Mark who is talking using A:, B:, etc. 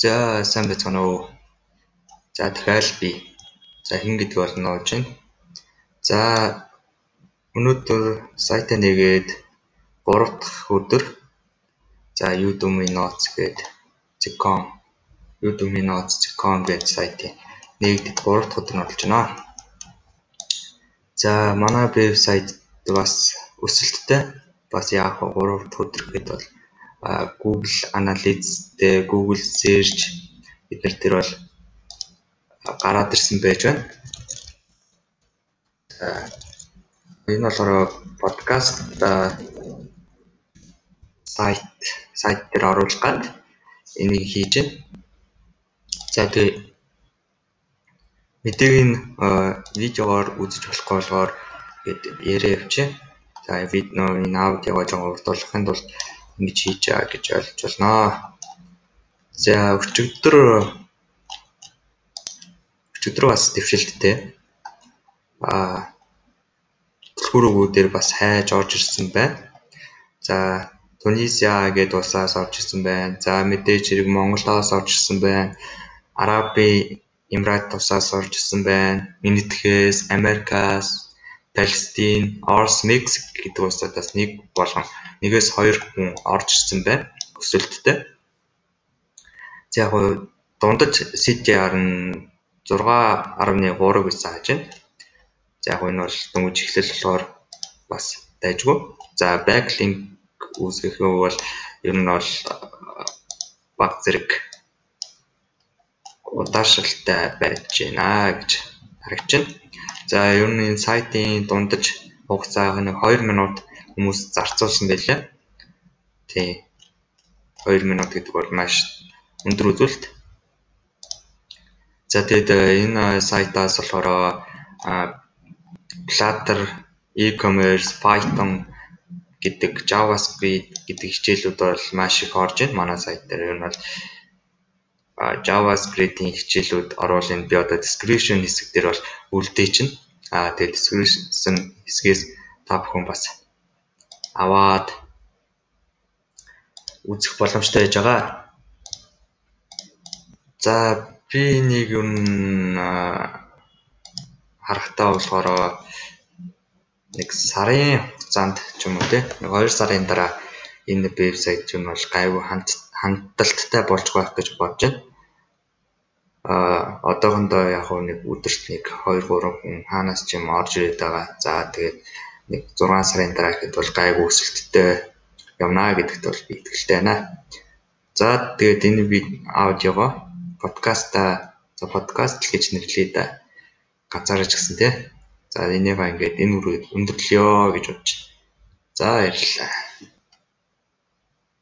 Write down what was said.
A: За сайн байцгаана уу. За дахиад би. За хэн гэдэг бол нууж байна. За өнөөдөр сайтаа нэгээд 3 дахь өдөр за Udemy Notes гэдэг .com Udemy Notes.com гэдэг сайтыг нэгдэд 3 дахь өдөр нь болж байна. За манай вебсайт бас өсөлттэй бас яг 3 дахь өдөр гэхэд бол Google Analytics-тэй Google Search эдгээр төр бол гараад ирсэн байж байна. Энэ болохоор подкаст сайт сайт дээр оруулах гад энийг хийж байна. За тэгээ мэдээгийн видеогоор үзэж болохгүй болохоор гээд яриа явчих. За видео энэ аудиогоо жоо урдуулахын тулд ингэж хийж байгаа гэж ойлгож байна. За өчигдөр өчигдөр бас дэвшилттэй а төлхөрөгүүдээр бас хайж орж ирсэн байна. За Тунисиа гэдэг улсаас орж ирсэн байна. За мэдээж хэрэг Монголоос орж ирсэн байна. Араби Эмират улсаас орж ирсэн байна. Минитхээс, Америкаас, Палестин, Орос, Мексик гэдэг улсуудаас нэг болгон нэгээс хоёр хүн орж ирсэн байна. Өсөлттэй. За яг дундаж CTR нь 6.3 гэж зааж байна. За яг энэ бол дөнгөж эхлэл болохоор бас дайжгүй. За backlink үүсгэх бол ер нь бол баг зэрэг удаашралтай байж байна гэж харагдаж байна. За ер нь энэ сайтын дундаж хугацааг нэг 2 минут хүмүүс зарцуулсан байлаа. Тий. 2 минут гэдэг бол маш өндөр үзүүлэлт. За тэгэд энэ сайтаас болохоор Flutter, e-commerce, Python гэдэг JavaScript гэдэг хичээлүүд бол маш их орж байна. Манай сайт дээр ер нь бол JavaScript-ийн хичээлүүд оруулын би одоо description хэсэг дээр бол үлдээ чинь. Аа тэгээд description хэсгээс та бүхэн бас аваад үзэх боломжтой байж байгаа. За би нэг юм харахтаа болохоор нэг сарын хугацаанд ч юм уу те нэг 2 сарын дараа энэ вебсайт юм бол гайгүй хандлттай болж байх гэж бодож байна. А одоохондоо яг нэг өдөрт нэг 2 3 хүн хаанаас ч юм орж ирээд байгаа. За тэгээд нэг 6 сарын дараа гэхэд бол гайгүй өсөлттэй явна гэдэгт бол би итгэлтэй байна. За тэгээд энэ би аудиого подкаста за подкаст гэж нэрлэе да. Ганцаарч гисэн тий. За энийгаа ингээд энэ үрээ өндөрлөё гэж байна. За баярлалаа.